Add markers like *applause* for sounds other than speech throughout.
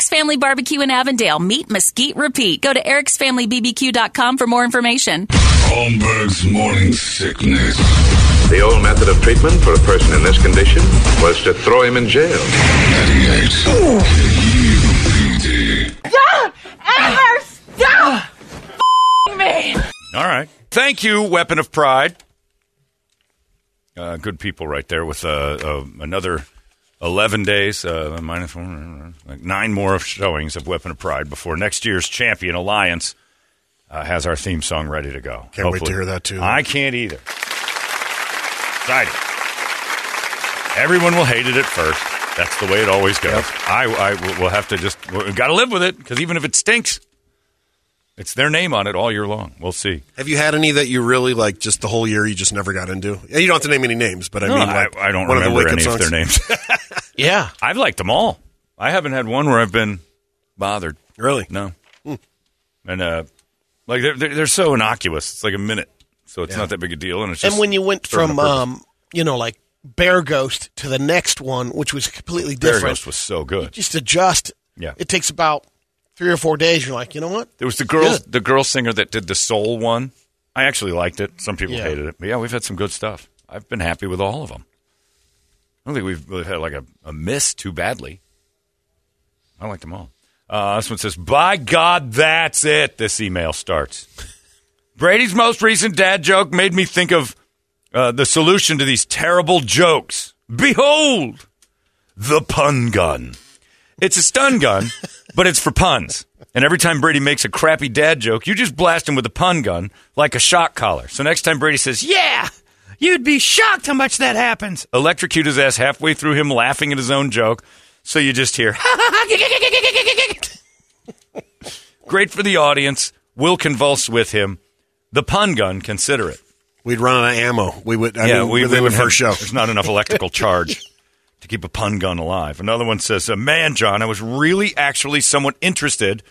Eric's Family Barbecue in Avondale. Meat Mesquite Repeat. Go to ericsfamilybbq.com for more information. Holmberg's morning sickness. The old method of treatment for a person in this condition was to throw him in jail. 98. KUPD. Don't ever stop me! All right. Thank you, Weapon of Pride. Uh, good people right there with uh, uh, another 11 days, uh, minus one, like nine more of showings of Weapon of Pride before next year's champion alliance uh, has our theme song ready to go. Can't wait to hear that, too. I can't either. Excited. Everyone will hate it at first. That's the way it always goes. I, I will have to just we've got to live with it because even if it stinks, it's their name on it all year long. We'll see. Have you had any that you really like just the whole year you just never got into? Yeah, You don't have to name any names, but I No, mean, I, like, I don't one remember of the any Wake Up of their names. *laughs* Yeah, I've liked them all. I haven't had one where I've been bothered. really. No. And uh, like they're, they're they're so innocuous. It's like a minute, so it's Yeah. not that big a deal. And it's just And when you went from, um, you know, like Bear Ghost to the next one, which was completely Bear different, Ghost was so good. just adjust. Yeah. It takes about three or four days. You're like, you know what? There was the girl Good. the girl singer that did the soul one. I actually liked it. Some people Yeah. hated it, but yeah, we've had some good stuff. I've been happy with all of them. I don't think we've really had like a, a miss too badly. I like them all. Uh, this one says, "By God, that's it." This email starts. Brady's most recent dad joke made me think of uh, the solution to these terrible jokes. Behold, the pun gun. It's a stun gun, but it's for puns. And every time Brady makes a crappy dad joke, you just blast him with a pun gun like a shock collar. So next time Brady says, Yeah, you'd be shocked how much that happens. Electrocute his ass halfway through him laughing at his own joke. So you just hear, Great for the audience. We'll convulse with him. The pun gun, consider it. We'd run out of ammo. We would. I yeah, mean, we, we would first show. There's not enough electrical charge *laughs* to keep a pun gun alive. Another one says, uh, "Man, John, I was really actually somewhat interested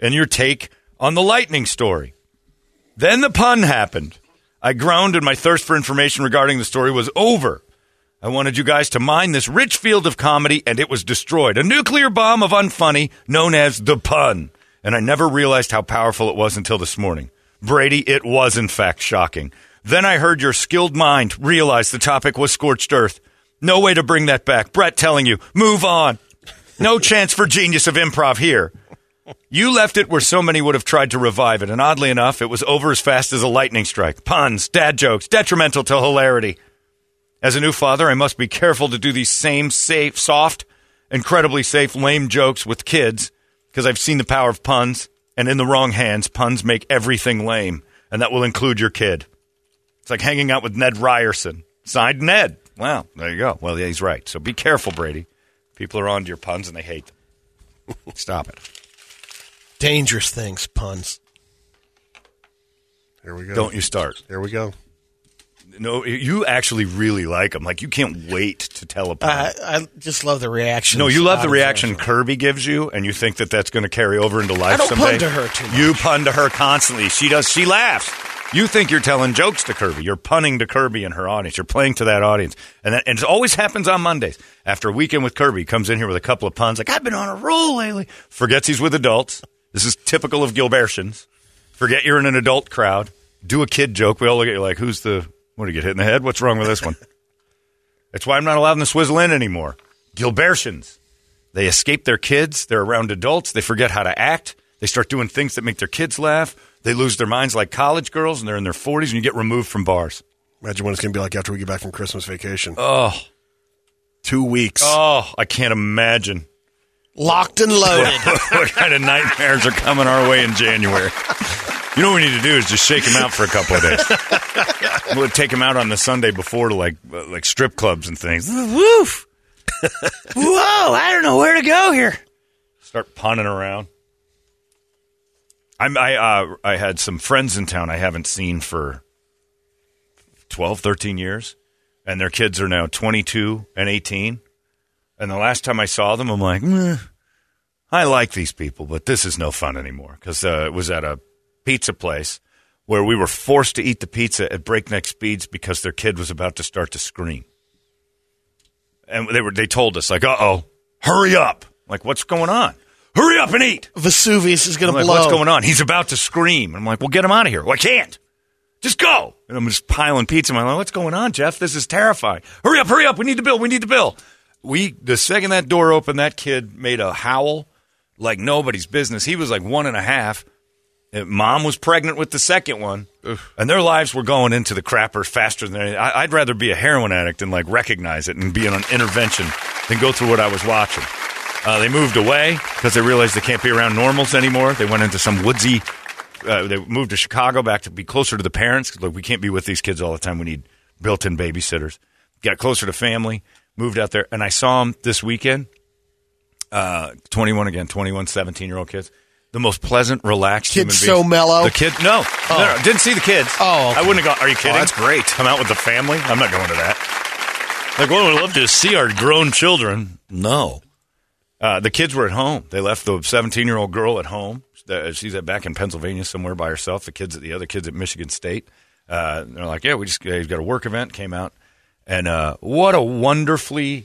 in your take on the lightning story. Then the pun happened. I groaned, and my thirst for information regarding the story was over. I wanted you guys to mine this rich field of comedy, and it was destroyed. A nuclear bomb of unfunny, known as the pun. And I never realized how powerful it was until this morning. Brady, it was in fact shocking. Then I heard your skilled mind realize the topic was scorched earth. No way to bring that back. Brett telling you, move on. No *laughs* chance for genius of improv here. You left it where so many would have tried to revive it, and oddly enough, it was over as fast as a lightning strike. Puns, dad jokes, detrimental to hilarity. As a new father, I must be careful to do these same safe, soft, incredibly safe, lame jokes with kids because I've seen the power of puns, and in the wrong hands, puns make everything lame, and that will include your kid. It's like hanging out with Ned Ryerson. Signed Ned. Wow, there you go. Well, yeah, he's right. So be careful, Brady. People are on to your puns and they hate them. *laughs* Stop it. Dangerous things, puns. Here we go. Don't you start. Here we go. No, you actually really like them. Like you can't wait to tell a pun. I, I just love the reaction. no, you love the reaction Kirby gives you, and you think that that's going to carry over into life I don't someday. pun to her too much. You pun to her constantly. She does. She laughs. You think you're telling jokes to Kirby. You're punning to Kirby and her audience. You're playing to that audience, and, that, and it always happens on Mondays. After a weekend with Kirby, comes in here with a couple of puns. Like I've been on a roll lately. Forgets he's with adults. This is typical of Gilbertians. Forget you're in an adult crowd. Do a kid joke. We all look at you like, who's the? What do you get hit in the head? What's wrong with this one? *laughs* That's why I'm not allowed in the Swizzle Inn anymore. Gilbertians. They escape their kids. They're around adults. They forget how to act. They start doing things that make their kids laugh. They lose their minds like college girls, and they're in their 40s, and you get removed from bars. Imagine what it's going to be like after we get back from Christmas vacation. Oh, Two weeks. oh, I can't imagine. Locked and loaded. *laughs* what kind of nightmares are coming our way in January? You know what we need to do is just shake him out for a couple of days. we'll take him out on the Sunday before to like uh, like strip clubs and things. Woof! Whoa! I don't know where to go here. Start punning around. I'm, I uh, I had some friends in town I haven't seen for 12, 13 years, and their kids are now 22 and 18. And the last time I saw them, I'm like, "Meh, I like these people, but this is no fun anymore because uh, it was at a pizza place where we were forced to eat the pizza at breakneck speeds because their kid was about to start to scream. And they were they told us like, "Uh oh, hurry up!" Like, what's going on? Hurry up and eat. Vesuvius is going to like, blow. what's going on? He's about to scream. And I'm like, well, get him out of here. Well, I can't. Just go. And I'm just piling pizza. I'm like, what's going on, Jeff? This is terrifying. Hurry up, hurry up. We need the bill. We need the bill. We, the second that door opened, that kid made a howl like nobody's business. He was like one and a half. And Mom was pregnant with the second one, and their lives were going into the crapper faster than. I, I'd rather be a heroin addict and like recognize it and be on an intervention than go through what I was watching. Uh, they moved away because they realized they can't be around normals anymore. They went into some woodsy. Uh, they moved to Chicago back to be closer to the parents. Look, we can't be with these kids all the time. We need built-in babysitters. Got closer to family. Moved out there, and I saw them this weekend. Uh, 21 again, 21, 17 year old kids. The most pleasant, relaxed Kids human beings. so mellow? The kid, no, no, no, didn't see the kids. Oh, okay. I wouldn't have gone. Are you kidding? that's great. Come out with the family. I'm not going to that. Like, well, we'd love to see our grown children. No. Uh, the kids were at home. They left the 17 year old girl at home. Uh, She's at, back in Pennsylvania somewhere by herself. The kids, the other kids at Michigan State. Uh, they're like, yeah, we just got a work event. Came out, and uh, what a wonderfully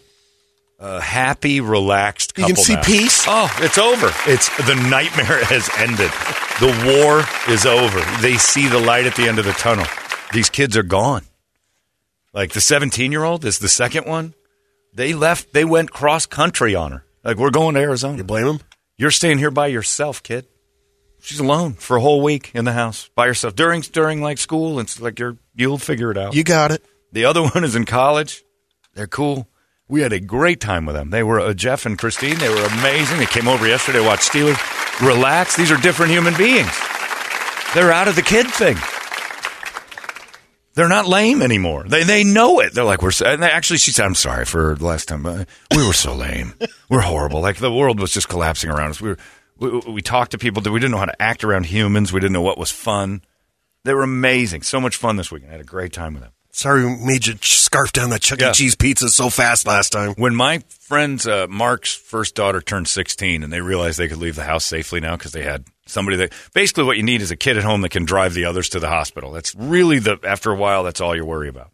uh, happy, relaxed You can see now. peace? Oh, it's over. It's the nightmare *laughs* has ended. The war is over. They see the light at the end of the tunnel. These kids are gone. Like the 17 year old is the second one. They left. They went cross country on her. Like we're going to Arizona. You blame him? You're staying here by yourself, kid. She's alone for a whole week in the house by herself during during like school. It's like you're you'll figure it out. You got it. The other *laughs* one is in college. They're cool. We had a great time with them. They were uh, Jeff and Christine. They were amazing. They came over yesterday, watched Steelers. Relax. These are different human beings. They're out of the kid thing. They're not lame anymore. They they know it. They're like we're. So, and they- actually, she said, "I'm sorry for the last time. We were so lame. We're horrible. Like the world was just collapsing around us. We were. We, we talked to people that we didn't know how to act around humans. We didn't know what was fun. They were amazing. So much fun this weekend. I had a great time with them. Sorry, we made you scarf down that Chuck Yeah. E. Cheese pizza so fast last time. When my friend's uh, Mark's first daughter turned 16 and they realized they could leave the house safely now because they had somebody that basically what you need is a kid at home that can drive the others to the hospital. That's really the after a while that's all you worry about.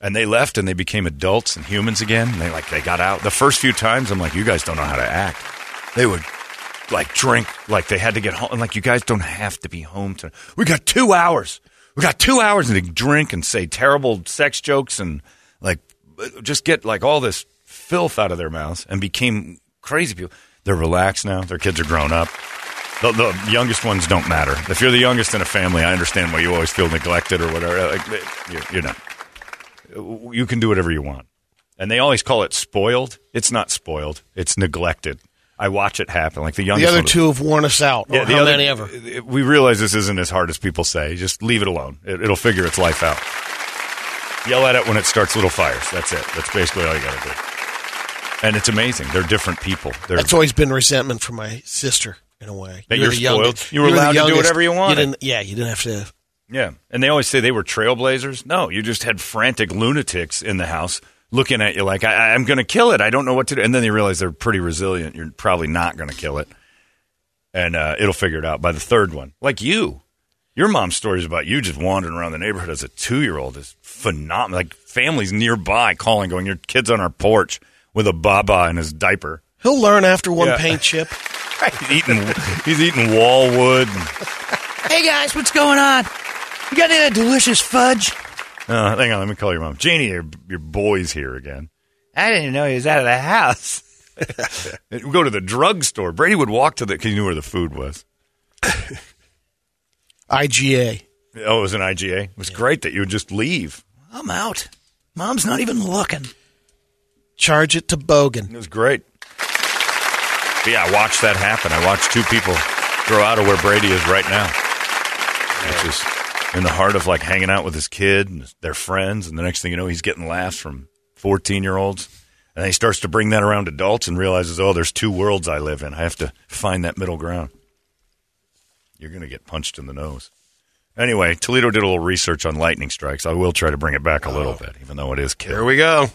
And they left and they became adults and humans again. And they like they got out. The first few times I'm like you guys don't know how to act. They would like drink like they had to get home. Like you guys don't have to be home to. We got 2 hours. We got 2 hours and they drink and say terrible sex jokes and like just get like all this filth out of their mouths and became crazy people. They're relaxed now. Their kids are grown up. The, the youngest ones don't matter. If you're the youngest in a family, I understand why you always feel neglected or whatever. Like, you're, you're not. You can do whatever you want. And they always call it spoiled. It's not spoiled. It's neglected. I watch it happen. Like the The other two have worn us out. yeah, the how other- many ever? We realize this isn't as hard as people say. Just leave it alone. It, it'll figure its life out. Yell at it when it starts little fires. That's it. That's basically all you got to do. And it's amazing. They're different people. They're That's always been resentment for my sister in a way. That You were you're the youngest- spoiled? You were allowed to do whatever you wanted. didn't, yeah, you didn't have to. yeah. And they always say they were trailblazers. No, you just had frantic lunatics in the house looking at you like, I, I'm going to kill it. I don't know what to do. And then they realize they're pretty resilient. You're probably not going to kill it. And uh, it'll figure it out by the third one. Like you. Your mom's stories about you just wandering around the neighborhood as a two year old is phenomenal. Like families nearby calling, going, Your kid's on our porch with a baba in his diaper. He'll learn after one Yeah. paint chip. *laughs* *laughs* He's eating, he's eating wall wood. Hey guys, what's going on? You got any of that delicious fudge? uh, hang on, let me call your mom. Janie, your, your boy's here again. I didn't know he was out of the house. We *laughs* *laughs* go to the drugstore. Brady would walk to the because he knew where the food was. IGA. Oh, it was an IGA. It was great that you would just leave. I'm out. Mom's not even looking. Charge it to Bogan. It was great. But yeah, I watched that happen. I watched two people grow out of where Brady is right now, which is in the heart of like hanging out with his kid and their friends. And the next thing you know, he's getting laughs from 14 year olds. And then he starts to bring that around adults and realizes, oh, there's two worlds I live in. I have to find that middle ground. You're going to get punched in the nose. Anyway, Toledo did a little research on lightning strikes. I will try to bring it back a little oh. bit, even though it is Here we go.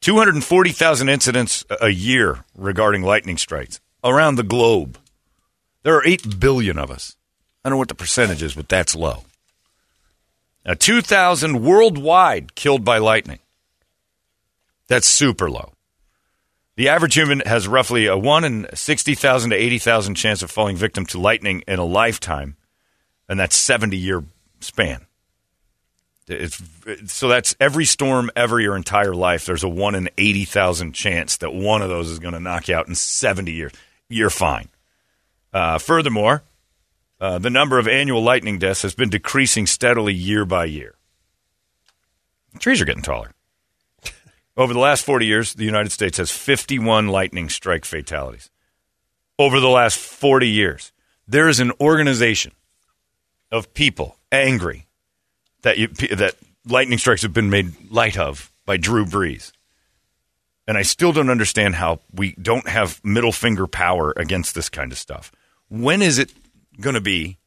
240,000 incidents a year regarding lightning strikes around the globe. There are 8 billion of us. I don't know what the percentage is, but that's low. Now, 2,000 worldwide killed by lightning. That's super low. The average human has roughly a 1 in 60,000 to 80,000 chance of falling victim to lightning in a lifetime, and that's 70 year span. It's, so that's every storm ever your entire life. There's a 1 in 80,000 chance that one of those is going to knock you out in 70 years. You're fine. Uh, furthermore, uh, the number of annual lightning deaths has been decreasing steadily year by year. Trees are getting taller. *laughs* Over the last 40 years, the United States has 51 lightning strike fatalities. Over the last 40 years, there is an organization of people angry that you, that lightning strikes have been made light of by Drew Brees. And I still don't understand how we don't have middle finger power against this kind of stuff. When is it going to be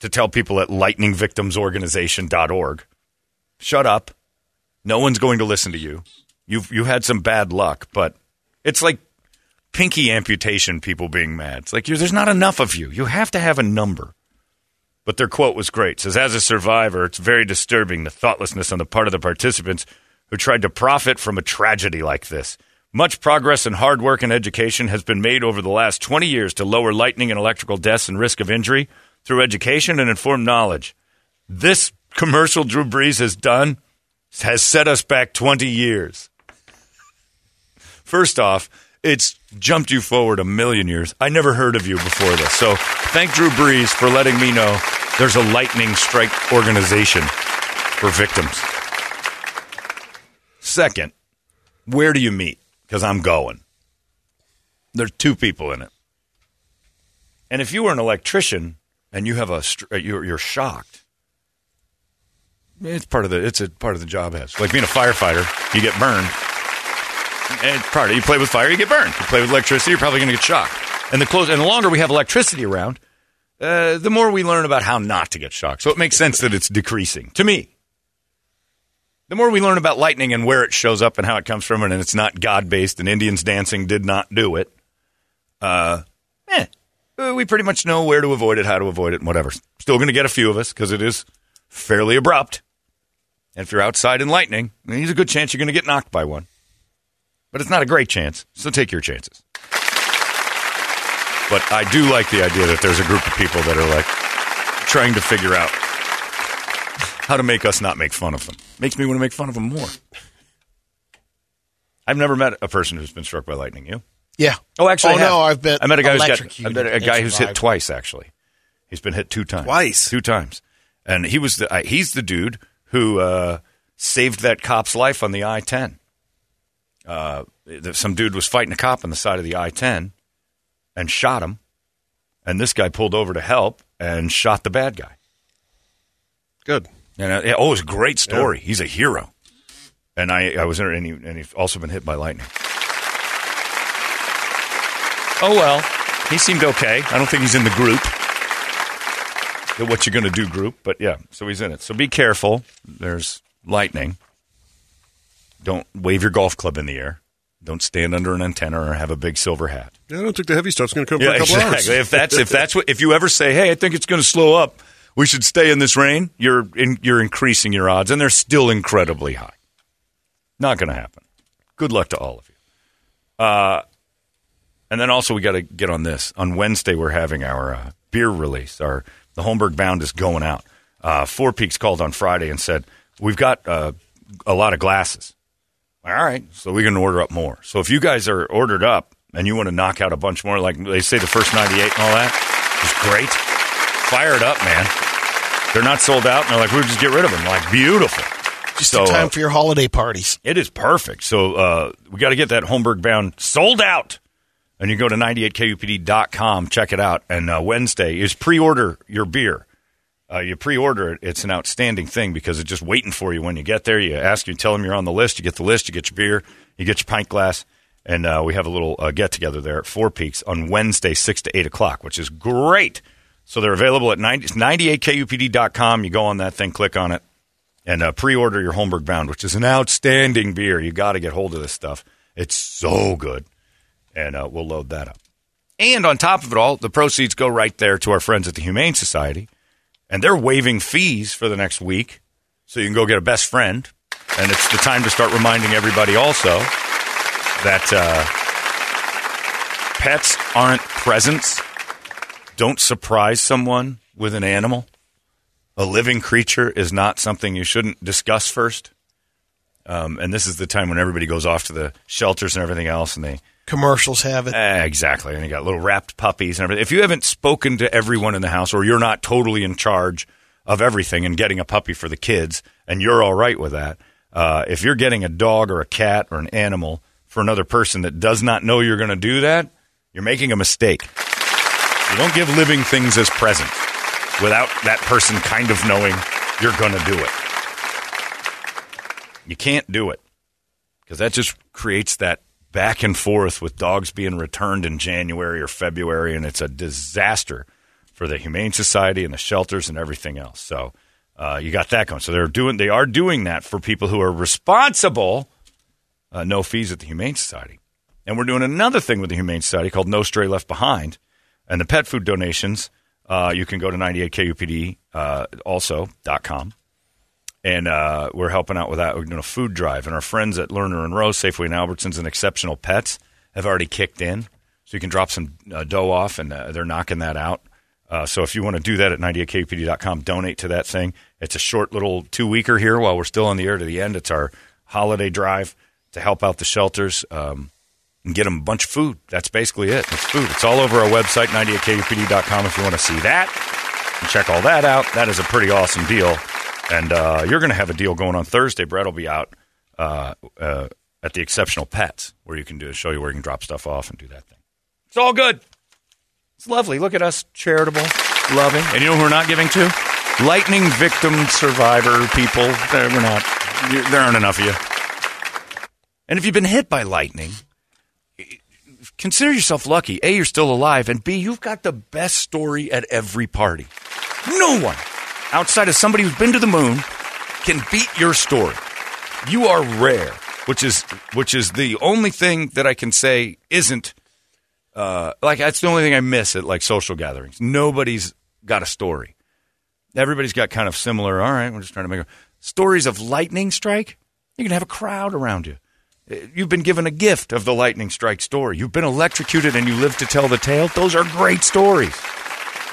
to tell people at lightningvictimsorganization.org, shut up. No one's going to listen to you. You've you had some bad luck, but it's like pinky amputation people being mad. It's like there's not enough of you. You have to have a number. But their quote was great. It says, as a survivor, it's very disturbing the thoughtlessness on the part of the participants who tried to profit from a tragedy like this. Much progress and hard work and education has been made over the last 20 years to lower lightning and electrical deaths and risk of injury through education and informed knowledge. This commercial Drew Brees has done has set us back 20 years. First off, it's jumped you forward a million years. I never heard of you before this. So thank Drew Brees for letting me know there's a lightning strike organization for victims. Second, where do you meet? Because I'm going. There's two people in it. And if you were an electrician and you have a uh, you're, you're shocked, it's part of the it's a part of the job has like being a firefighter. You get burned, and part of you play with fire, you get burned. You play with electricity, you're probably going to get shocked. And the close and the longer we have electricity around, uh, the more we learn about how not to get shocked. So it makes sense that it's decreasing to me. The more we learn about lightning and where it shows up and how it comes from, and it's not God based, and Indians dancing did not do it. Uh, eh, we pretty much know where to avoid it, how to avoid it, and whatever. Still going to get a few of us because it is fairly abrupt. And if you're outside in lightning, there's a good chance you're going to get knocked by one. But it's not a great chance, so take your chances. But I do like the idea that there's a group of people that are like trying to figure out how to make us not make fun of them. Makes me want to make fun of them more. I've never met a person who's been struck by lightning. You? Yeah. Oh, actually, Oh, I have. no, I've been I met a guy who's got. I met a guy who's hit twice. Actually, he's been hit two times. Twice? Two times, and he was the. I, he's the dude who uh, saved that cop's life on the I ten. Uh, some dude was fighting a cop on the side of the I ten, and shot him, and this guy pulled over to help and shot the bad guy. Good. And uh, yeah, oh, it was a great story. He's a hero. And I, I was there, and, he, and he's also been hit by lightning. Oh well, he seemed okay. I don't think he's in the group, the what you're going to do group, but yeah, so he's in it. So be careful. There's lightning. Don't wave your golf club in the air. Don't stand under an antenna or have a big silver hat. Yeah, I don't think the heavy stuff's going to come Yeah, for a couple exactly. hours. If that's if that's what if you ever say, "Hey, I think it's going to slow up. We should stay in this rain." You're in, you're increasing your odds, and they're still incredibly high. Not going to happen. Good luck to all of you. Uh, and then also we got to get on this. On Wednesday, we're having our uh, beer release. Our the Holmberg Bound is going out. Uh, Four Peaks called on Friday and said we've got uh, a lot of glasses. All right, so we can order up more. So if you guys are ordered up and you want to knock out a bunch more, like they say the first 98 and all that, is great. Fire it up, man. They're not sold out, and they're like, we'll just get rid of them. Like, beautiful. Just So, in time uh, for your holiday parties. it is perfect. So uh, we got to get that Holmberg bound sold out. And you go to 98kupd.com, check it out. And uh, Wednesday is pre-order your beer. Uh, you pre-order it. It's an outstanding thing because it's just waiting for you when you get there. You ask you, tell them you're on the list. You get the list. You get your beer. You get your pint glass. And uh, we have a little uh, get together there at Four Peaks on Wednesday, six to eight o'clock, which is great. So they're available at 90, 98kupd.com. You go on that thing, click on it, and uh, pre-order your Holmberg Bound, which is an outstanding beer. You got to get hold of this stuff. It's so good, and uh, we'll load that up. And on top of it all, the proceeds go right there to our friends at the Humane Society, and they're waiving fees for the next week, so you can go get a best friend. And it's the time to start reminding everybody also that uh, pets aren't presents. Don't surprise someone with an animal. A living creature is not something you shouldn't discuss first. Um, and this is the time when everybody goes off to the shelters and everything else, and they Commercials have it. Eh, exactly. And you got little wrapped puppies and everything. If you haven't spoken to everyone in the house or you're not totally in charge of everything and getting a puppy for the kids and you're all right with that, uh, if you're getting a dog or a cat or an animal for another person that does not know you're going to do that, you're making a mistake. You don't give living things as presents without that person kind of knowing you're going to do it. You can't do it because that just creates that back and forth with dogs being returned in January or February, and it's a disaster for the Humane Society and the shelters and everything else. So uh, you got that going. So they're doing they are doing that for people who are responsible. Uh, no fees at the Humane Society, and we're doing another thing with the Humane Society called No Stray Left Behind, and the pet food donations. Uh, you can go to 98kupd uh, also dot com and uh, we're helping out with that. We're doing a food drive, and our friends at Lerner and Rowe, Safeway and Albertsons, and Exceptional Pets have already kicked in. So you can drop some uh, dough off, and uh, they're knocking that out. Uh, so if you want to do that at 98kupd.com, donate to that thing. It's a short little two weeker here while we're still on the air to the end. It's our holiday drive to help out the shelters um, and get them a bunch of food. That's basically it. It's food. It's all over our website, 98kupd.com, if you want to see that and check all that out. That is a pretty awesome deal. And uh, you're going to have a deal going on Thursday. Brett will be out uh, uh, at the Exceptional Pets, where you can do show you where you can drop stuff off and do that thing. It's all good. It's lovely. Look at us, charitable, loving. And you know who we're not giving to? Lightning victim survivor people. We're not. There aren't enough of you. And if you've been hit by lightning, consider yourself lucky. A, you're still alive, and B, you've got the best story at every party. No one outside of somebody who's been to the moon can beat your story. You are rare, which is which is the only thing that I can say isn't uh, like that's the only thing I miss at like social gatherings. Nobody's got a story. Everybody's got kind of similar. All right, we're just trying to make a, stories of lightning strike. You can have a crowd around you. You've been given a gift of the lightning strike story. You've been electrocuted and you live to tell the tale. Those are great stories.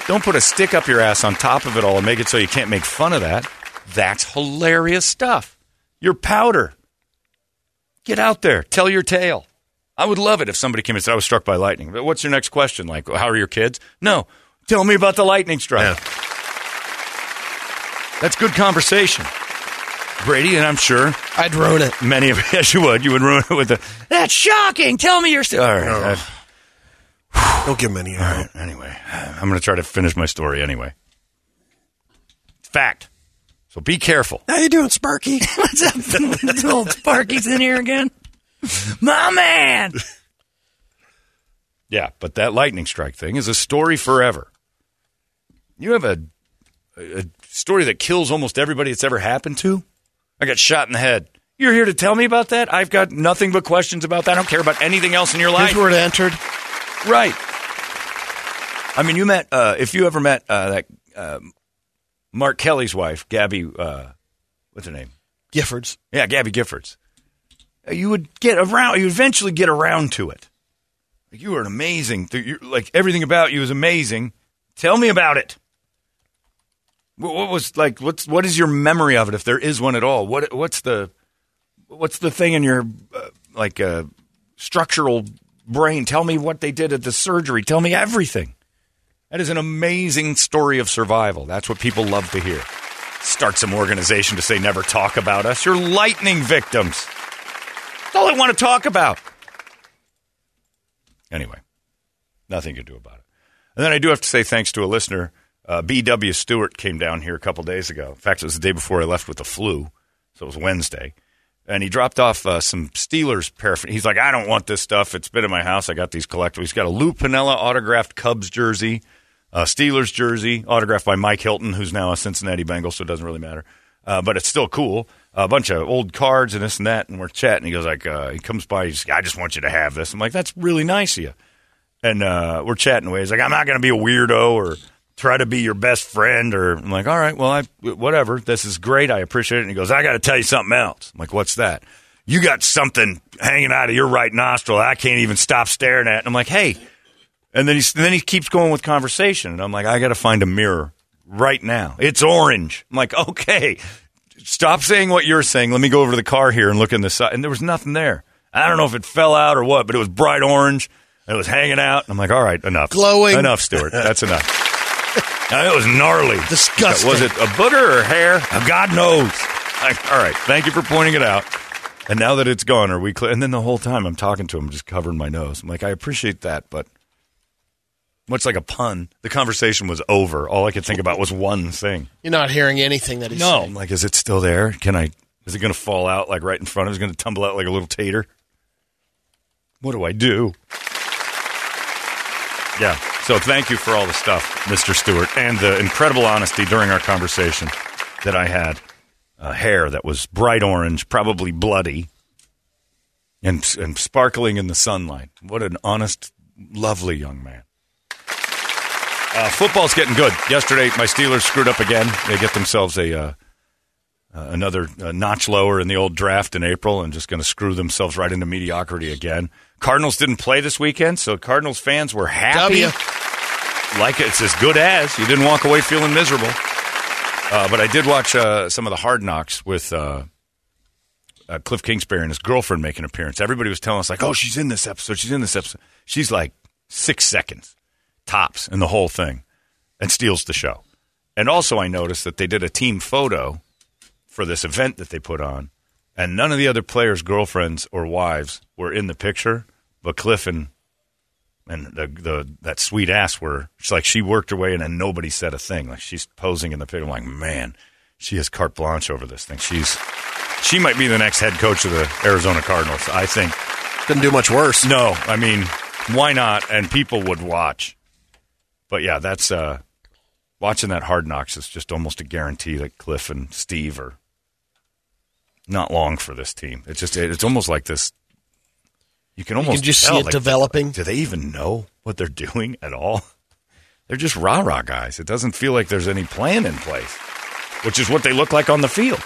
Don't put a stick up your ass on top of it all and make it so you can't make fun of that. That's hilarious stuff. You're powder. Get out there. Tell your tale. I would love it if somebody came and said, I was struck by lightning. But what's your next question? Like, how are your kids? No. Tell me about the lightning strike. That's good conversation. Brady, and I'm sure I'd ruin it. many of *laughs* yes, you would. You would ruin it with the, that's shocking. Tell me your story. All right. Don't give him any. all right. Anyway, I'm going to try to finish my story anyway. Fact. So be careful. How you doing, Sparky? *laughs* What's up? Old Sparky's in here again. My man. Yeah, but that lightning strike thing is a story forever. You have a, a story that kills almost everybody it's ever happened to. I got shot in the head. You're here to tell me about that? I've got nothing but questions about that. I don't care about anything else in your life. Here's where it entered. Right. I mean, you met, uh, if you ever met uh, that uh, Mark Kelly's wife, Gabby, uh, what's her name? Giffords. Yeah, Gabby Giffords. Uh, You would get around, you eventually get around to it. Like, you were an amazing, like everything about you is amazing. Tell me about it. What, was like? What's what is your memory of it, if there is one at all? What what's the what's the thing in your uh, like uh, structural brain? Tell me what they did at the surgery. Tell me everything. That is an amazing story of survival. That's what people love to hear. Start some organization to say never talk about us. You're lightning victims. That's all I want to talk about. Anyway, Nothing to do about it. And then I do have to say thanks to a listener. Uh, B.W. Stewart came down here a couple days ago. In fact, it was the day before I left with the flu, so it was Wednesday. And he dropped off uh, some Steelers paraphernalia. He's like, I don't want this stuff. It's been in my house. I got these collectibles. He's got a Lou Piniella autographed Cubs jersey, a Steelers jersey autographed by Mike Hilton, who's now a Cincinnati Bengal, so it doesn't really matter. Uh, but it's still cool. A bunch of old cards and this and that, and we're chatting. He goes like, uh, he comes by. He's, like, I just want you to have this. I'm like, that's really nice of you. And uh, we're chatting away. He's like, I'm not going to be a weirdo or try to be your best friend. Or I'm like, all right, well, I whatever. This is great. I appreciate it. And he goes, I got to tell you something else. I'm like, what's that? You got something hanging out of your right nostril. I can't even stop staring at. And I'm like, hey. And then he and then he keeps going with conversation, and I'm like, I got to find a mirror right now. It's orange. I'm like, okay, stop saying what you're saying. Let me go over to the car here and look in the side. And there was nothing there. I don't know if it fell out or what, but it was bright orange. And it was hanging out. And I'm like, all right, enough. Glowing. Enough, Stuart. That's enough. *laughs* Now, it was gnarly. Disgusting. Was it a booger or hair? Uh, God knows. Like, all right, thank you for pointing it out. And now that it's gone, are we clear? And then the whole time I'm talking to him, just covering my nose. I'm like, I appreciate that, but much like a pun, the conversation was over. All I could think about was one thing. You're not hearing anything that he's No, I'm like, is it still there? Can I? Is it going to fall out like right in front of? Is it going to tumble out like a little tater? What do I do? Yeah. So thank you for all the stuff, Mr. Stewart, and the incredible honesty during our conversation that I had. Uh, hair that was bright orange, probably bloody, and and sparkling in the sunlight. What an honest, lovely young man. Uh, football's getting good. Yesterday, my Steelers screwed up again. They get themselves a uh, uh, another uh, notch lower in the old draft in April, and just going to screw themselves right into mediocrity again. Cardinals didn't play this weekend, so Cardinals fans were happy. W. Like it's as good as you didn't walk away feeling miserable. Uh, but I did watch uh, some of the Hard Knocks with uh, uh, Cliff Kingsbury and his girlfriend make an appearance. Everybody was telling us like, "Oh, she's in this episode. She's in this episode." She's like six seconds tops in the whole thing, and steals the show. And also, I noticed that they did a team photo for this event that they put on, and none of the other players' girlfriends or wives were in the picture, but Cliff and and the, the that sweet ass were. She's like she worked her way in, and nobody said a thing. Like she's posing in the picture. I'm like, man, she has carte blanche over this thing. She's she might be the next head coach of the Arizona Cardinals. I think. Didn't do much worse. No, I mean, why not? And people would watch. But yeah, that's uh, watching that Hard Knocks is just almost a guarantee that Cliff and Steve are not long for this team. It's just it's almost like this. You can almost can just see it like, developing. Do they even know what they're *laughs* doing at all? They're just rah rah guys. It doesn't feel like there's any plan in place, which is what they look like on the field.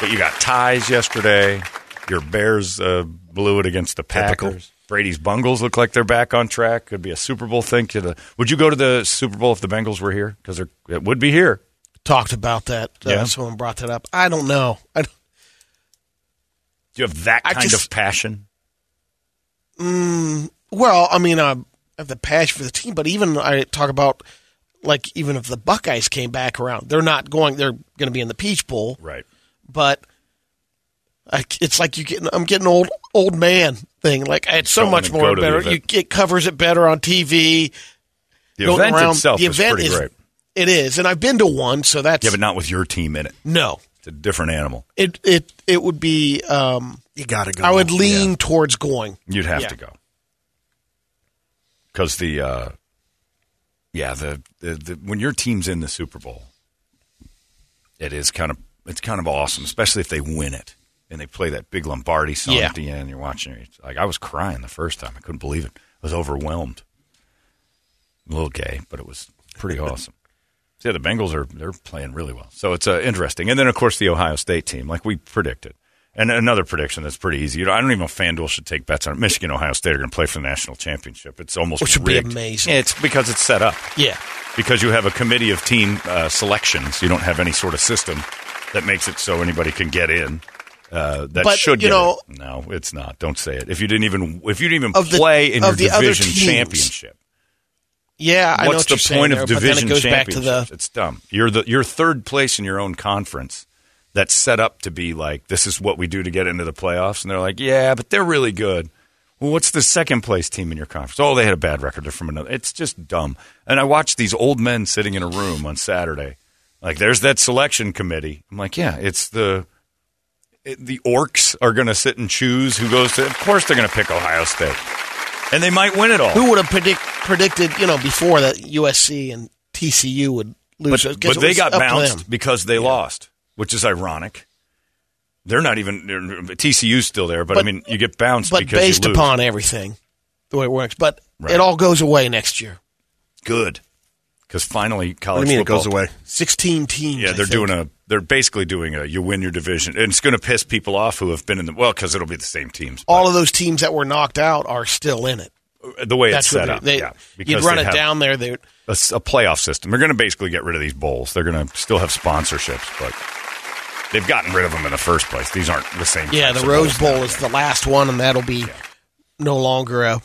But you got ties yesterday. Your Bears uh, blew it against the. Packers. Brady's Bungles look like they're back on track. Could be a Super Bowl thing. Would you go to the Super Bowl if the Bengals were here? Because it would be here. Talked about that. Uh, Yeah. Someone brought that up. I don't know. I, don't- Do you have that kind just- of passion? well, I mean, I have the passion for the team, but even I talk about like even if the Buckeyes came back around, they're not going. They're going to be in the Peach Bowl, Right. but I, it's like you getting. I'm getting old old man thing. Like it's so much more go to the better. You it covers it better on TV. The going event around- itself the is event pretty is- great. It is, and I've been to one, so that's Yeah, but not with your team in it. no. It's a different animal. It it it would be. Um, You got to go. I would lean towards going. You'd have Yeah. to go because the uh, yeah the, the the when your team's in the Super Bowl, it is kind of it's kind of awesome, especially if they win it and they play that big Lombardi song Yeah. at the end. You're watching it, like I was crying the first time. I couldn't believe it. I was overwhelmed. A little gay, but it was pretty *laughs* awesome. So, yeah, the Bengals are they're playing really well. So it's uh, interesting. And then of course the Ohio State team, like we predicted. And another prediction that's pretty easy. You know, I don't even know if FanDuel should take bets on it. Michigan, Ohio State are going to play for the national championship. It's almost Which would be rigged. amazing. It's because it's set up. Yeah. Because you have a committee of team uh, selections. You don't have any sort of system that makes it so anybody can get in. Uh, that But, should you get know- it. No, it's not. Don't say it. If you didn't even if you didn't even Of the- play in your the division championship. Yeah, I know What's the point of division it goes back to championships? the It's dumb. You're the you're third place in your own conference. That's set up to be like this is what we do to get into the playoffs, and they're like, yeah, but they're really good. Well, what's the second place team in your conference? Oh, they had a bad record. They're from another. It's just dumb. And I watched these old men sitting in a room on Saturday. Like, there's that selection committee. I'm like, yeah, it's the it- the orcs are going to sit and choose who goes to. Of course, they're going to pick Ohio State, and they might win it all. Who would have predict, predicted, you know, before that USC and TCU would lose? but, but they got bounced because they lost, which is ironic. They're not even TCU's still there, but, I mean, you get bounced But because based upon everything, the way it works. But Right. it all goes away next year. good because finally college What do you mean it football goes away? 16 teams. Yeah, they're doing a. They're basically doing a. You win your division, and it's going to piss people off who have been in the. Well, because it'll be the same teams. All of those teams that were knocked out are still in it. Uh, the way it's That's set what up. they, yeah, you'd run it down there. They A, a playoff system. They're going to basically get rid of these bowls. They're going to still have sponsorships, but they've gotten rid of them in the first place. These aren't the same. yeah, the Rose now. Bowl is the last one, and that'll be no longer a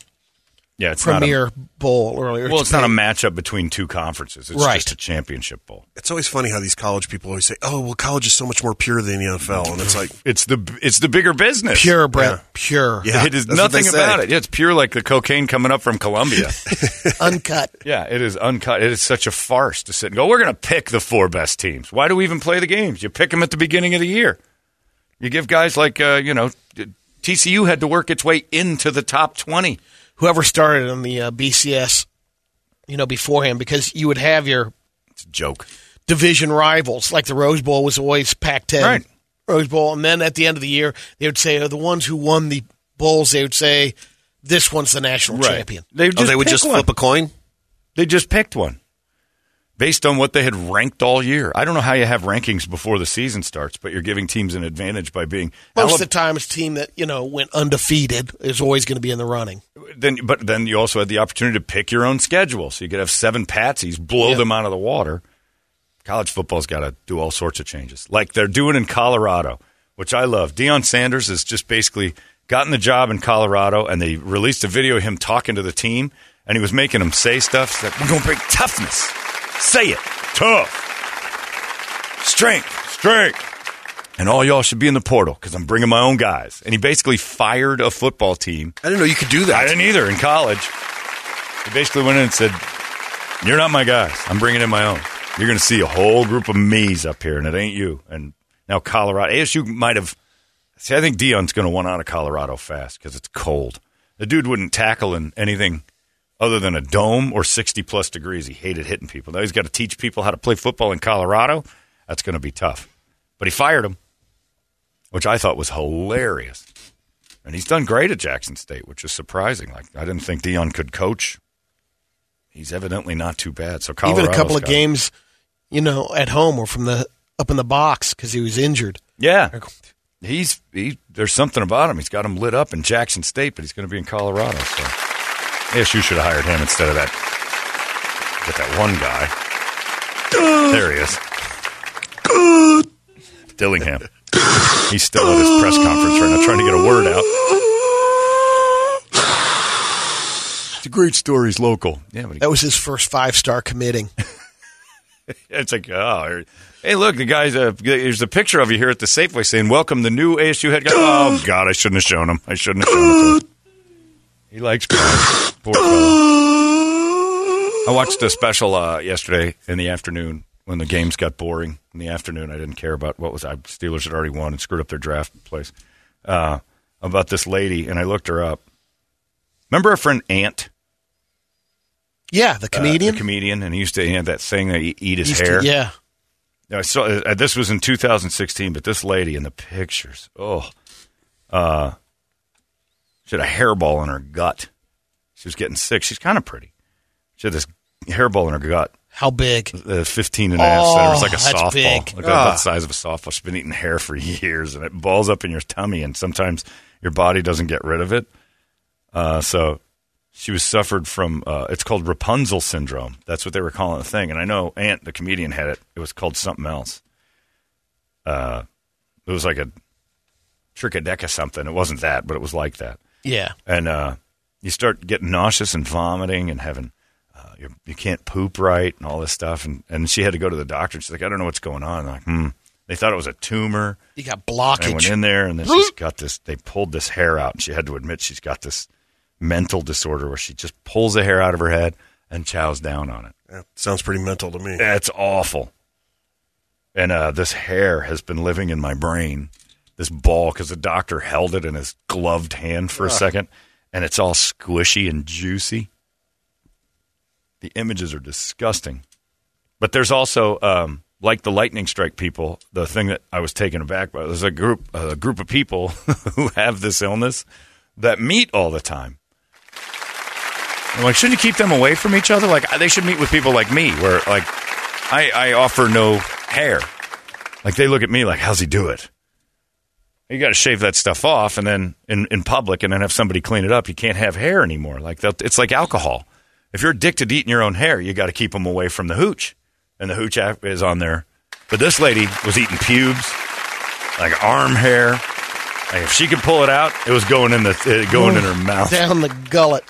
Yeah, it's not a, premier bowl. Earlier, well, it's not a matchup between two conferences. It's Right. just a championship bowl. It's always funny how these college people always say, "Oh, well, college is so much more pure than the NFL," and it's like, *laughs* It's the it's the bigger business. pure, Brett. Pure, Yeah, it is that's nothing about it. Yeah, it's pure like the cocaine coming up from Colombia. *laughs* uncut. Yeah, it is uncut. It is such a farce to sit and go, we're going to pick the four best teams. Why do we even play the games? You pick them at the beginning of the year. You give guys like, uh, you know, TCU had to work its way into the top 20. Whoever started on the uh, BCS, you know, beforehand, because you would have your It's a joke. division rivals. Like the Rose Bowl was always Pac-10 Right. Rose Bowl, and then at the end of the year, they would say oh, the ones who won the bowls. They would say this one's the national champion. They, oh, they would just one. flip a coin. They just picked one based on what they had ranked all year. I don't know how you have rankings before the season starts, but you're giving teams an advantage by being Most Alab- of the time, it's team that you know went undefeated is always going to be in the running. then but then you also had the opportunity to pick your own schedule. So you could have seven patsies, blow Yeah. them out of the water. College football's got to do all sorts of changes, like they're doing in Colorado, which I love. Deion Sanders has just basically gotten the job in Colorado, and they released a video of him talking to the team, and he was making them say stuff. Like, "We're going to bring toughness. Say it, tough, strength, strength." And all y'all should be in the portal because I'm bringing my own guys. And he basically fired a football team I didn't know you could do that. I didn't either in college. He basically went in and said, You're not my guys. I'm bringing in my own. You're going to see a whole group of me's up here, and it ain't you. And now Colorado, ASU might have. See, I think Deion's going to want out of Colorado fast because it's cold. The dude wouldn't tackle in anything other than a dome or 60 plus degrees. He hated hitting people. Now he's got to teach people how to play football in Colorado. That's going to be tough. But he fired him, which I thought was hilarious. And he's done great at Jackson State, which is surprising. Like I didn't think Deion could coach. He's evidently not too bad. So Even a couple of games, you know, at home or from the up in the box because he was injured. Yeah, he's he. There's something about him. He's got him lit up in Jackson State, but he's going to be in Colorado. So ASU should have hired him instead of that. Get that one guy. There he is. Dillingham. He's still at his press conference right now, trying to get a word out. It's a great story. He's local. Yeah, but he That was his first five star committing. *laughs* It's like, oh, hey, look, the guy's uh, there's a picture of you here at the Safeway saying, "Welcome the new ASU head coach." Oh God, I shouldn't have shown him. I shouldn't have shown him. He likes crime. Poor fellow. I watched a special uh, yesterday in the afternoon when the games got boring. In the afternoon, I didn't care about what was. I Steelers had already won and screwed up their draft place. Uh, about this lady, and I looked her up. Remember our friend Ant? Yeah, the Uh, comedian. the comedian, and he used to he had that thing that he eat his Used to- hair. yeah, I saw uh, this was in 2016, but this lady in the pictures, oh, uh, she had a hairball in her gut. She was getting sick. She's kind of pretty. She had this hairball in her gut, how big? uh, 15 and a half. centimeters. It was like a Oh, that's softball, big. like about the size of a softball. She's been eating hair for *laughs* years, and it balls up in your tummy, and sometimes your body doesn't get rid of it. Uh, so she was suffered from uh, it's called Rapunzel syndrome. That's what they were calling the thing. And I know Ant, the comedian, had it. It was called something else. Uh, it was like a trichodeca something. It wasn't that, but it was like that. Yeah, And uh, you start getting nauseous and vomiting and having uh, you you can't poop right and all this stuff. And and she had to go to the doctor. She's like, I don't know what's going on. I'm like, hmm. They thought it was a tumor. you got And I went in there, and then she's got this. They pulled this hair out, and she had to admit she's got this mental disorder where she just pulls the hair out of her head and chows down on it. Yeah, sounds pretty mental to me. That's awful. And uh, this hair has been living in my brain, this ball, because the doctor held it in his gloved hand for a second, and it's all squishy and juicy. The images are disgusting. But there's also, um, like the lightning strike people, the thing that I was taken aback by. There's a group, a group of people *laughs* who have this illness that meet all the time. I'm like, shouldn't you keep them away from each other? Like, they should meet with people like me, where like I, I offer no hair. Like they look at me like, how's he do it? You got to shave that stuff off, and then in, in public, and then have somebody clean it up. You can't have hair anymore. Like it's like alcohol. If you're addicted to eating your own hair, you got to keep them away from the hooch, and the hooch is on there. But this lady was eating pubes, like arm hair. Like if she could pull it out, it was going in the uh, going in her mouth. Down the gullet.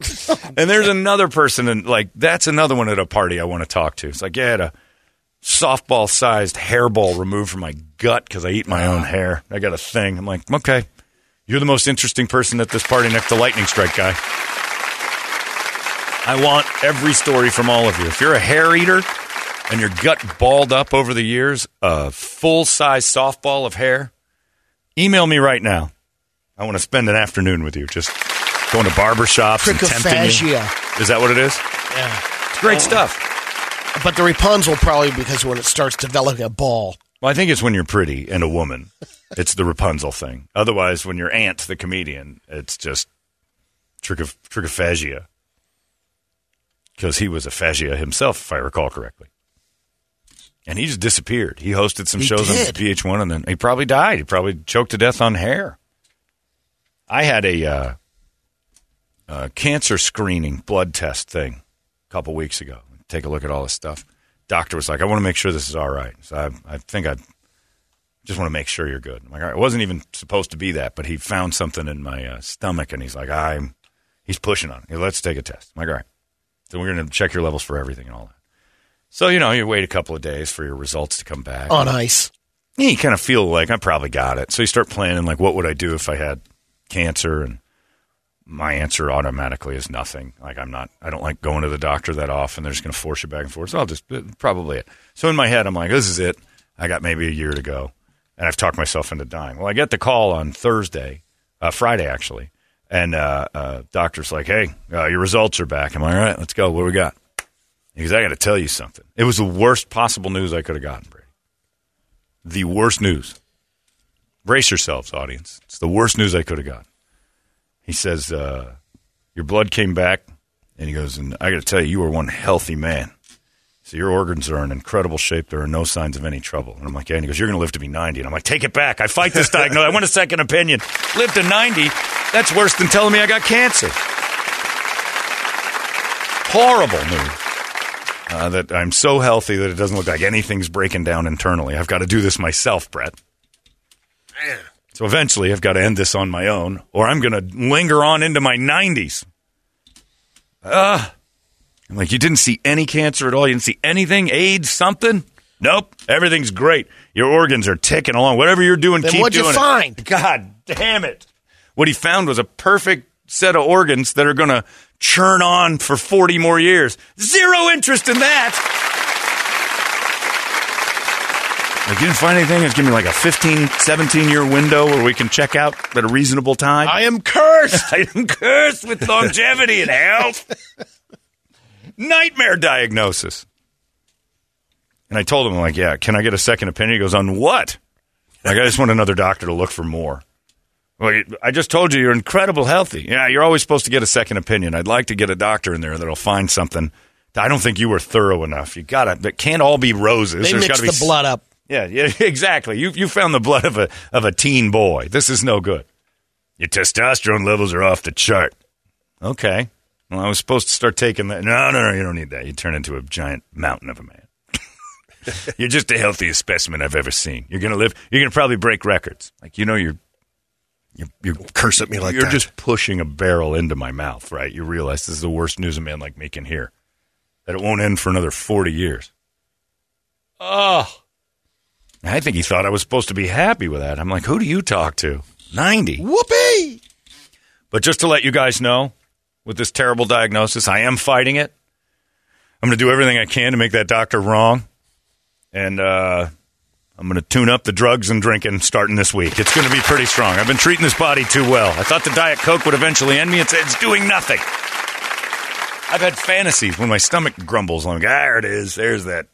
*laughs* And there's another person, and like that's another one at a party I want to talk to. It's like, yeah, I had a softball sized hairball removed from my gut because I eat my own hair. I got a thing. I'm like, okay, you're the most interesting person at this party next to Lightning Strike guy. I want every story from all of you. If you're a hair eater and your gut balled up over the years, a full size softball of hair, email me right now. I want to spend an afternoon with you. Just going to barber shops and tempting you. Trichophagia. Is that what it is? Yeah. It's great oh. stuff. But the Rapunzel probably because when it starts developing a ball. Well, I think it's when you're pretty and a woman. It's the Rapunzel thing. Otherwise, when you're Ant, the comedian, it's just trichoph- trichophagia. Because he was a phagia himself, if I recall correctly. And he just disappeared. He hosted some He shows did. on VH1 and then he probably died. He probably choked to death on hair. I had a uh, uh, cancer screening blood test thing a couple weeks ago. Take a look at all this stuff. Doctor was like, I want to make sure this is all right. So I, I think I just want to make sure you're good. I'm like, all right, it wasn't even supposed to be that, but he found something in my uh, stomach and he's like, I'm, he's pushing on it. Let's take a test. I'm like, all right. So we're going to check your levels for everything and all that. So, you know, you wait a couple of days for your results to come back. On ice. Yeah, you kind of feel like I probably got it. So you start planning like, what would I do if I had cancer? And my answer automatically is nothing. Like I'm not, I don't like going to the doctor that often. They're just going to force you back and forth. So I'll just uh, probably it. So in my head, I'm like, this is it. I got maybe a year to go, and I've talked myself into dying. Well, I get the call on Thursday, uh, Friday actually, and uh, uh, doctor's like, hey, uh, your results are back. I'm like, all right, let's go. What do we got? Because I got to tell you something. It was the worst possible news I could have gotten, Brady. The worst news. Brace yourselves, audience. It's the worst news I could have gotten. He says, uh, Your blood came back. And he goes, And I got to tell you, you are one healthy man. So your organs are in incredible shape. There are no signs of any trouble. And I'm like, Yeah. And he goes, You're going to live to be 90. And I'm like, Take it back. I fight this diagnosis. I want a second opinion. Live to 90. That's worse than telling me I got cancer. Horrible news. Uh, that I'm so healthy that it doesn't look like anything's breaking down internally. I've got to do this myself, Brett. So eventually, I've got to end this on my own, or I'm going to linger on into my 90s. Ah, I'm like, you didn't see any cancer at all. You didn't see anything, AIDS, something. Nope, everything's great. Your organs are ticking along. Whatever you're doing, Then keep what'd you it. find? God damn it! What he found was a perfect set of organs that are going to churn on for 40 more years. Zero interest in that. Like, you didn't find anything? It's giving me like a 15, 17 year window where we can check out at a reasonable time. I am cursed. *laughs* I am cursed with longevity and health. Nightmare diagnosis. And I told him, I'm like, yeah, can I get a second opinion? He goes, on what? Like, I just want another doctor to look for more. Well, I just told you you're incredible healthy. Yeah, you're always supposed to get a second opinion. I'd like to get a doctor in there that'll find something. I don't think you were thorough enough. You gotta. It can't all be roses. They There's mix gotta be the blood up. Yeah, yeah, *laughs* exactly. You you found the blood of a of a teen boy. This is no good. Your testosterone levels are off the chart. Okay. Well, I was supposed to start taking that. No, no, no. You don't need that. You turn into a giant mountain of a man. *laughs* you're just the healthiest specimen I've ever seen. You're gonna live. You're gonna probably break records. Like you know, you're you're, you're Curse at me like you're that. just pushing a barrel into my mouth, right? You realize this is the worst news a man like me can hear. That it won't end for another forty years. Oh. I think he thought I was supposed to be happy with that. I'm like, who do you talk to? 90. Whoopee! But just to let you guys know, with this terrible diagnosis, I am fighting it. I'm going to do everything I can to make that doctor wrong. And uh, I'm going to tune up the drugs and drinking starting this week. It's going to be pretty strong. I've been treating this body too well. I thought the Diet Coke would eventually end me. It's, it's doing nothing. I've had fantasies when my stomach grumbles. I'm like, ah, there it is. There's that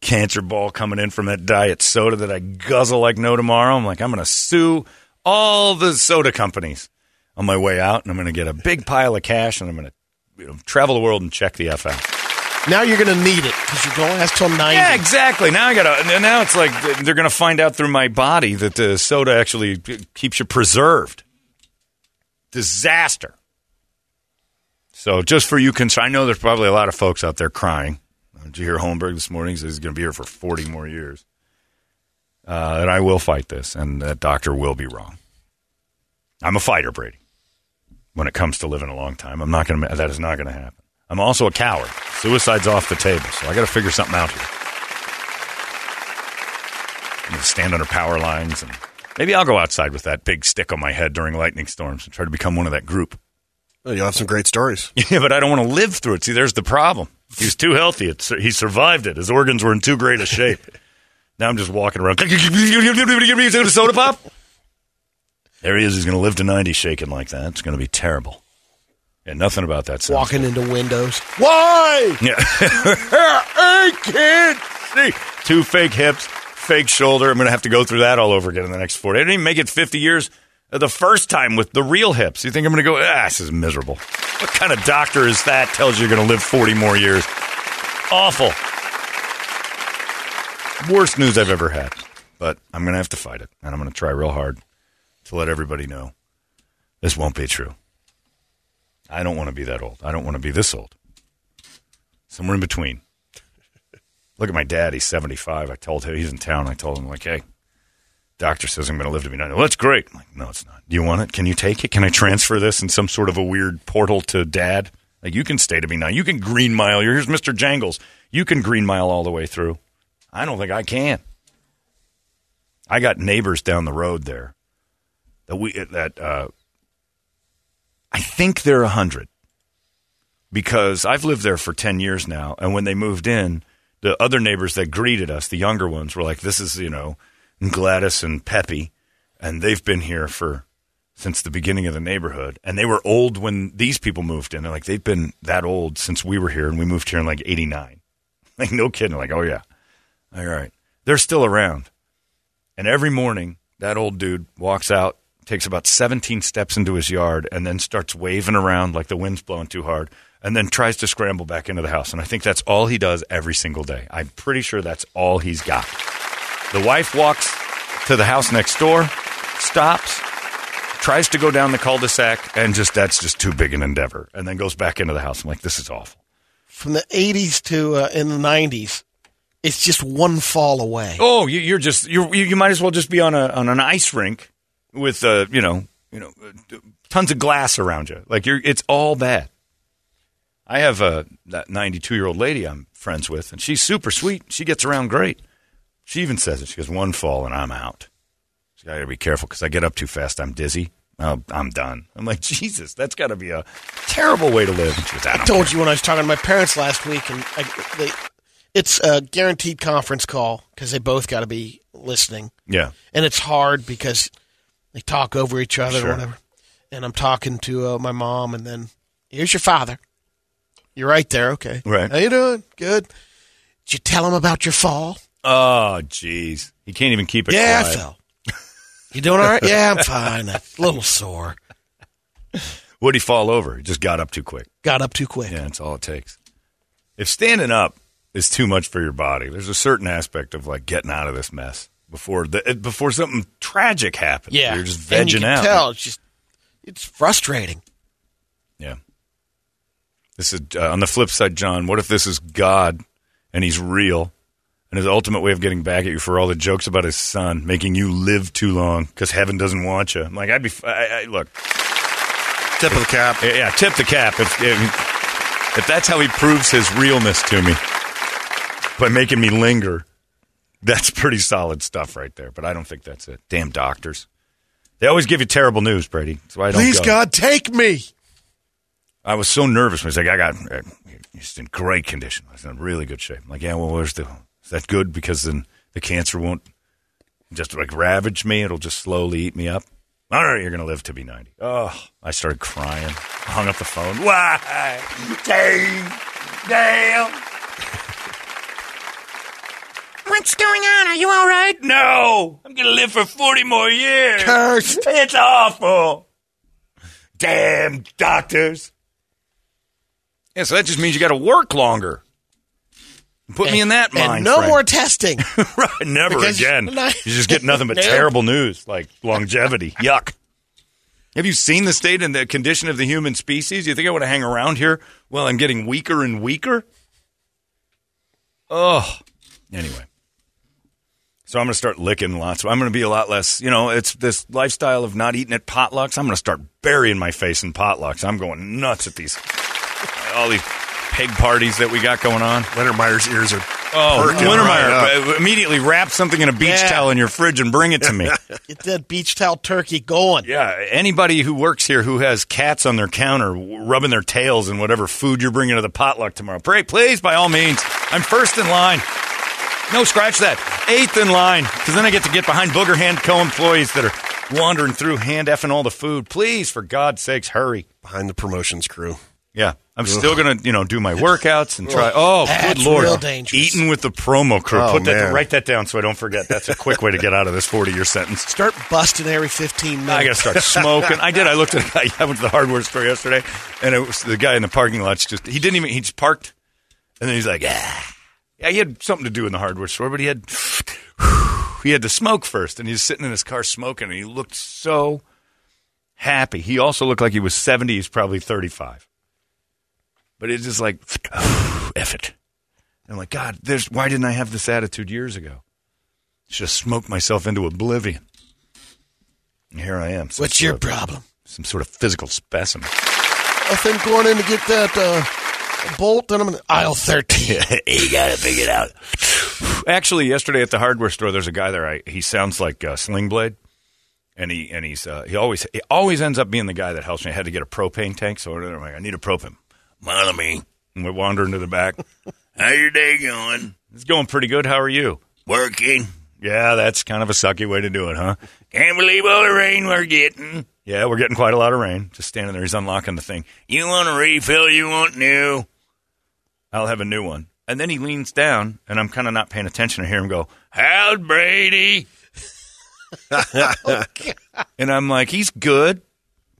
cancer ball coming in from that diet soda that I guzzle like no tomorrow. I'm like, I'm going to sue all the soda companies on my way out, and I'm going to get a big pile of cash, and I'm going to you know, travel the world and check the F out. Now you're going to need it because you don't last till 90. Yeah, exactly. Now I got to. Now it's like they're going to find out through my body that the soda actually keeps you preserved. Disaster. So just for you, cons- I know there's probably a lot of folks out there crying. Did you hear Holmberg this morning? He says he's going to be here for 40 more years. Uh, and I will fight this, and that doctor will be wrong. I'm a fighter, Brady. When it comes to living a long time, I'm not going to. That is not going to happen. I'm also a coward. Suicide's off the table, so I got to figure something out here. I'm going to stand under power lines, and maybe I'll go outside with that big stick on my head during lightning storms and try to become one of that group. Well, you'll have some great stories. *laughs* Yeah, but I don't want to live through it. See, there's the problem. He's too healthy. It's, he survived it. His organs were in too great a shape. *laughs* now I'm just walking around. Soda pop. There he is. He's going to live to 90 shaking like that. It's going to be terrible. Yeah, nothing about that. sounds Walking into windows. Why? Yeah. *laughs* I can't see. Two fake hips, fake shoulder. I'm going to have to go through that all over again in the next 40. I didn't even make it 50 years the first time with the real hips. You think I'm going to go, ah, this is miserable. What kind of doctor is that tells you you're going to live 40 more years? Awful. Worst news I've ever had. But I'm going to have to fight it. And I'm going to try real hard to let everybody know this won't be true. I don't want to be that old. I don't want to be this old. Somewhere in between. Look at my dad. He's 75. I told him, he's in town. I told him, like, hey, doctor says I'm going to live to be 90. Well, that's great. I'm like, no, it's not. Do you want it? Can you take it? Can I transfer this in some sort of a weird portal to dad? Like, you can stay to be 90. You can green mile. Here's Mr. Jingles. You can green mile all the way through. I don't think I can. I got neighbors down the road there that we that uh, I think they're a hundred because I've lived there for ten years now, and when they moved in, the other neighbors that greeted us, the younger ones, were like, "This is you know Gladys and Peppy, and they've been here for since the beginning of the neighborhood, and they were old when these people moved in. They're like, they've been that old since we were here, and we moved here in like '89. *laughs* Like, no kidding. Like, oh yeah, all right, they're still around, and every morning that old dude walks out takes about 17 steps into his yard and then starts waving around like the wind's blowing too hard and then tries to scramble back into the house. And I think that's all he does every single day. I'm pretty sure that's all he's got. The wife walks to the house next door, stops, tries to go down the cul-de-sac, and just that's just too big an endeavor, and then goes back into the house. I'm like, this is awful. From the 80s to uh, in the 90s, it's just one fall away. Oh, you, you're just you're, you you might as well just be on a on an ice rink with uh you know you know uh, tons of glass around you. Like you're it's all bad. I have a that 92 year old lady I'm friends with, and she's super sweet. She gets around great. She even says it. She goes one fall and I'm out. She's got to be careful because I get up too fast. I'm dizzy. Oh, I'm done. I'm like Jesus. That's got to be a terrible way to live. And she goes, I, I told care." you when I was talking to my parents last week, and I, they, it's a guaranteed conference call because they both got to be listening, Yeah. and it's hard because they talk over each other Sure. or whatever. And I'm talking to uh, my mom, and then here's your father. You're right there. Okay. Right. How you doing? Good. Did you tell him about your fall? Oh, jeez. He can't even keep it yeah, quiet. I fell. You doing all right? yeah, I'm fine. A little sore. What'd he fall over? He just got up too quick. Got up too quick. Yeah, that's all it takes. If standing up is too much for your body, there's a certain aspect of like getting out of this mess before the, before something tragic happens. Yeah. you're just and you vegging can out. Tell it's just it's frustrating. Yeah. This is uh, on the flip side, John. What if this is God and He's real, and His ultimate way of getting back at you for all the jokes about His son, making you live too long because heaven doesn't want you? I'm like, I'd be. I, I, look, Tip of the cap. Yeah, tip the cap. If, if if that's how he proves his realness to me by making me linger, that's pretty solid stuff right there. But I don't think that's it. Damn doctors. They always give you terrible news, Brady. That's why I don't Please, go. God, take me. I was so nervous when he's like, I got, uh, he's in great condition. I was in really good shape. I'm like, yeah, well, where's the, is that good? Because then the cancer won't just like ravage me. It'll just slowly eat me up. All right, you're going to live to be 90. Oh, I started crying. I Hung up the phone. Why? Dave, Dale. What's going on? Are you all right? No. I'm going to live for 40 more years. Cursed. It's awful. Damn doctors. Yeah, so that just means you got to work longer. Put me in that and mind. no frame. more *laughs* testing. right, never Because- again. No. You just get nothing *laughs* but No. terrible news, like longevity. *laughs* Yuck. Have you seen the state and the condition of the human species? You think I want to hang around here while I'm getting weaker and weaker? Oh, anyway. So I'm going to start licking lots. I'm going to be a lot less, you know, it's this lifestyle of not eating at potlucks. I'm going to start burying my face in potlucks. I'm going nuts at these, all these pig parties that we got going on. Wintermeyer's ears are Oh, perking right Wintermeyer, up. uh, immediately wrap something in a beach Yeah. towel in your fridge and bring it to me. *laughs* Get that beach towel turkey going. yeah, anybody who works here who has cats on their counter rubbing their tails in whatever food you're bringing to the potluck tomorrow, pray, please, by all means. I'm first in line. No, scratch that. Eighth in line, because then I get to get behind Booger Hand co-employees that are wandering through hand effing all the food. Please, for God's sakes, hurry. behind the promotions crew. Yeah, I'm still gonna, you know, do my *laughs* workouts and try. Oh, That's good lord! real dangerous. Eating with the promo crew. Oh, Put that, man. write that down so I don't forget. That's a quick way to get out of this 40 year sentence. Start busting every 15 minutes. I got to start smoking. I did. I looked at. I went to the hardware store yesterday, and it was the guy in the parking lot's just. He didn't even. He just parked, and then he's like, "Yeah, yeah." He had something to do in the hardware store, but he had. *sighs* He had to smoke first, and he was sitting in his car smoking, and he looked so happy. He also looked like he was 70. He's probably 35. But it's just like, *sighs* F it. And I'm like, God, there's, why didn't I have this attitude years ago? Should have smoked myself into oblivion. And here I am. What's your of- problem? Some sort of physical specimen. I think going in to get that uh, bolt, and I'm in aisle 13. *laughs* you got to figure it out. *sighs* Actually, yesterday at the hardware store, there's a guy there. I, he sounds like uh, Sling Blade, and he and he's uh, he always he always ends up being the guy that helps me. I had to get a propane tank, so I'm like, I need a propane. Follow me. And we wander into the back. *laughs* How your day going? It's going pretty good. How are you? Working. Yeah, that's kind of a sucky way to do it, huh? Can't believe all the rain we're getting. Yeah, we're getting quite a lot of rain. Just standing there, he's unlocking the thing. You want a refill? You want new? I'll have a new one. And then he leans down, and I'm kind of not paying attention. I hear him go, How's Brady? *laughs* Oh, and I'm like, He's good.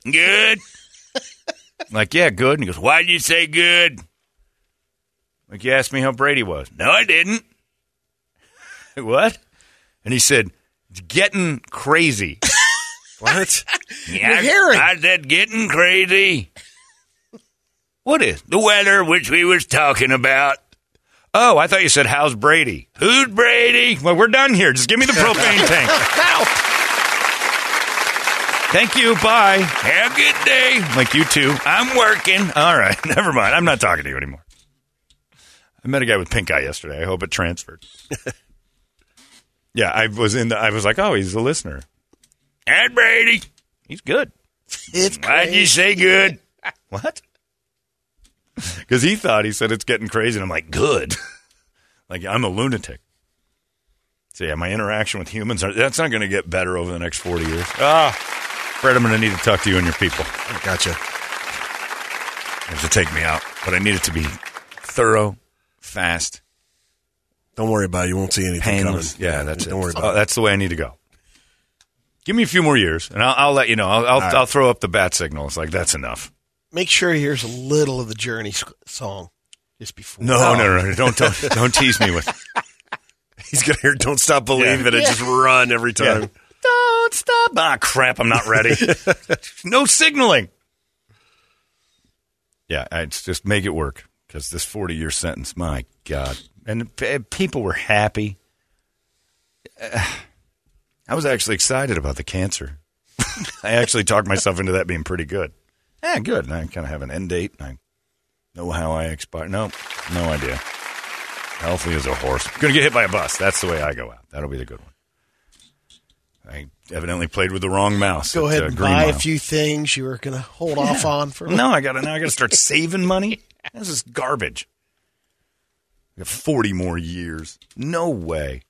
Good. I'm like, yeah, good. And he goes, Why'd you say good? Like, you asked me how Brady was. No, I didn't. *laughs* what? And he said, It's getting crazy. *laughs* What? Yeah, hearing. I said getting crazy. What is the weather which we was talking about? Oh, I thought you said how's Brady? Who's Brady? Well, we're done here. Just give me the propane tank. *laughs* Thank you. Bye. Have a good day. Like you too. I'm working. All right. *laughs* Never mind. I'm not talking to you anymore. I met a guy with pink eye yesterday. I hope it transferred. *laughs* yeah, I was in. The, I was like, oh, he's a listener. And Brady, he's good. It's Why'd you say good? *laughs* what? Because he thought he said it's getting crazy, and I'm like, good. like I'm a lunatic. So yeah, my interaction with humans are, that's not going to get better over the next 40 years. Ah, Fred, I'm going to need to talk to you and your people. Gotcha. You have to take me out, but I need it to be thorough, fast, Don't worry about it. You won't see anything painless. coming. Yeah, that's it. Don't it. worry Oh, about it. that's the way I need to go. Give me a few more years, and I'll, I'll let you know. I'll, I'll, right. I'll throw up the bat signal. It's like that's enough. Make sure he hears a little of the Journey song just before. No, no, no, no! Oh. Don't don't, don't tease me with. *laughs* He's gonna hear "Don't Stop Believing" Yeah. and just run every time. Yeah. Don't stop! Ah, crap! I'm not ready. *laughs* no signaling. Yeah, I just make it work because this 40 year sentence, my God, and p- people were happy. Uh, *sighs* I was actually excited about the cancer. *laughs* I actually talked myself into that being pretty good. Yeah, good. And I kind of have an end date. And I know how I expire. No, no idea. Healthy as a horse. Going to get hit by a bus. That's the way I go out. That'll be the good one. I evidently played with the wrong mouse. Go at, ahead uh, and Green buy a few things you were going to hold off on for. No, I gotta now. I gotta start saving money. This is garbage. I got forty more years. No way.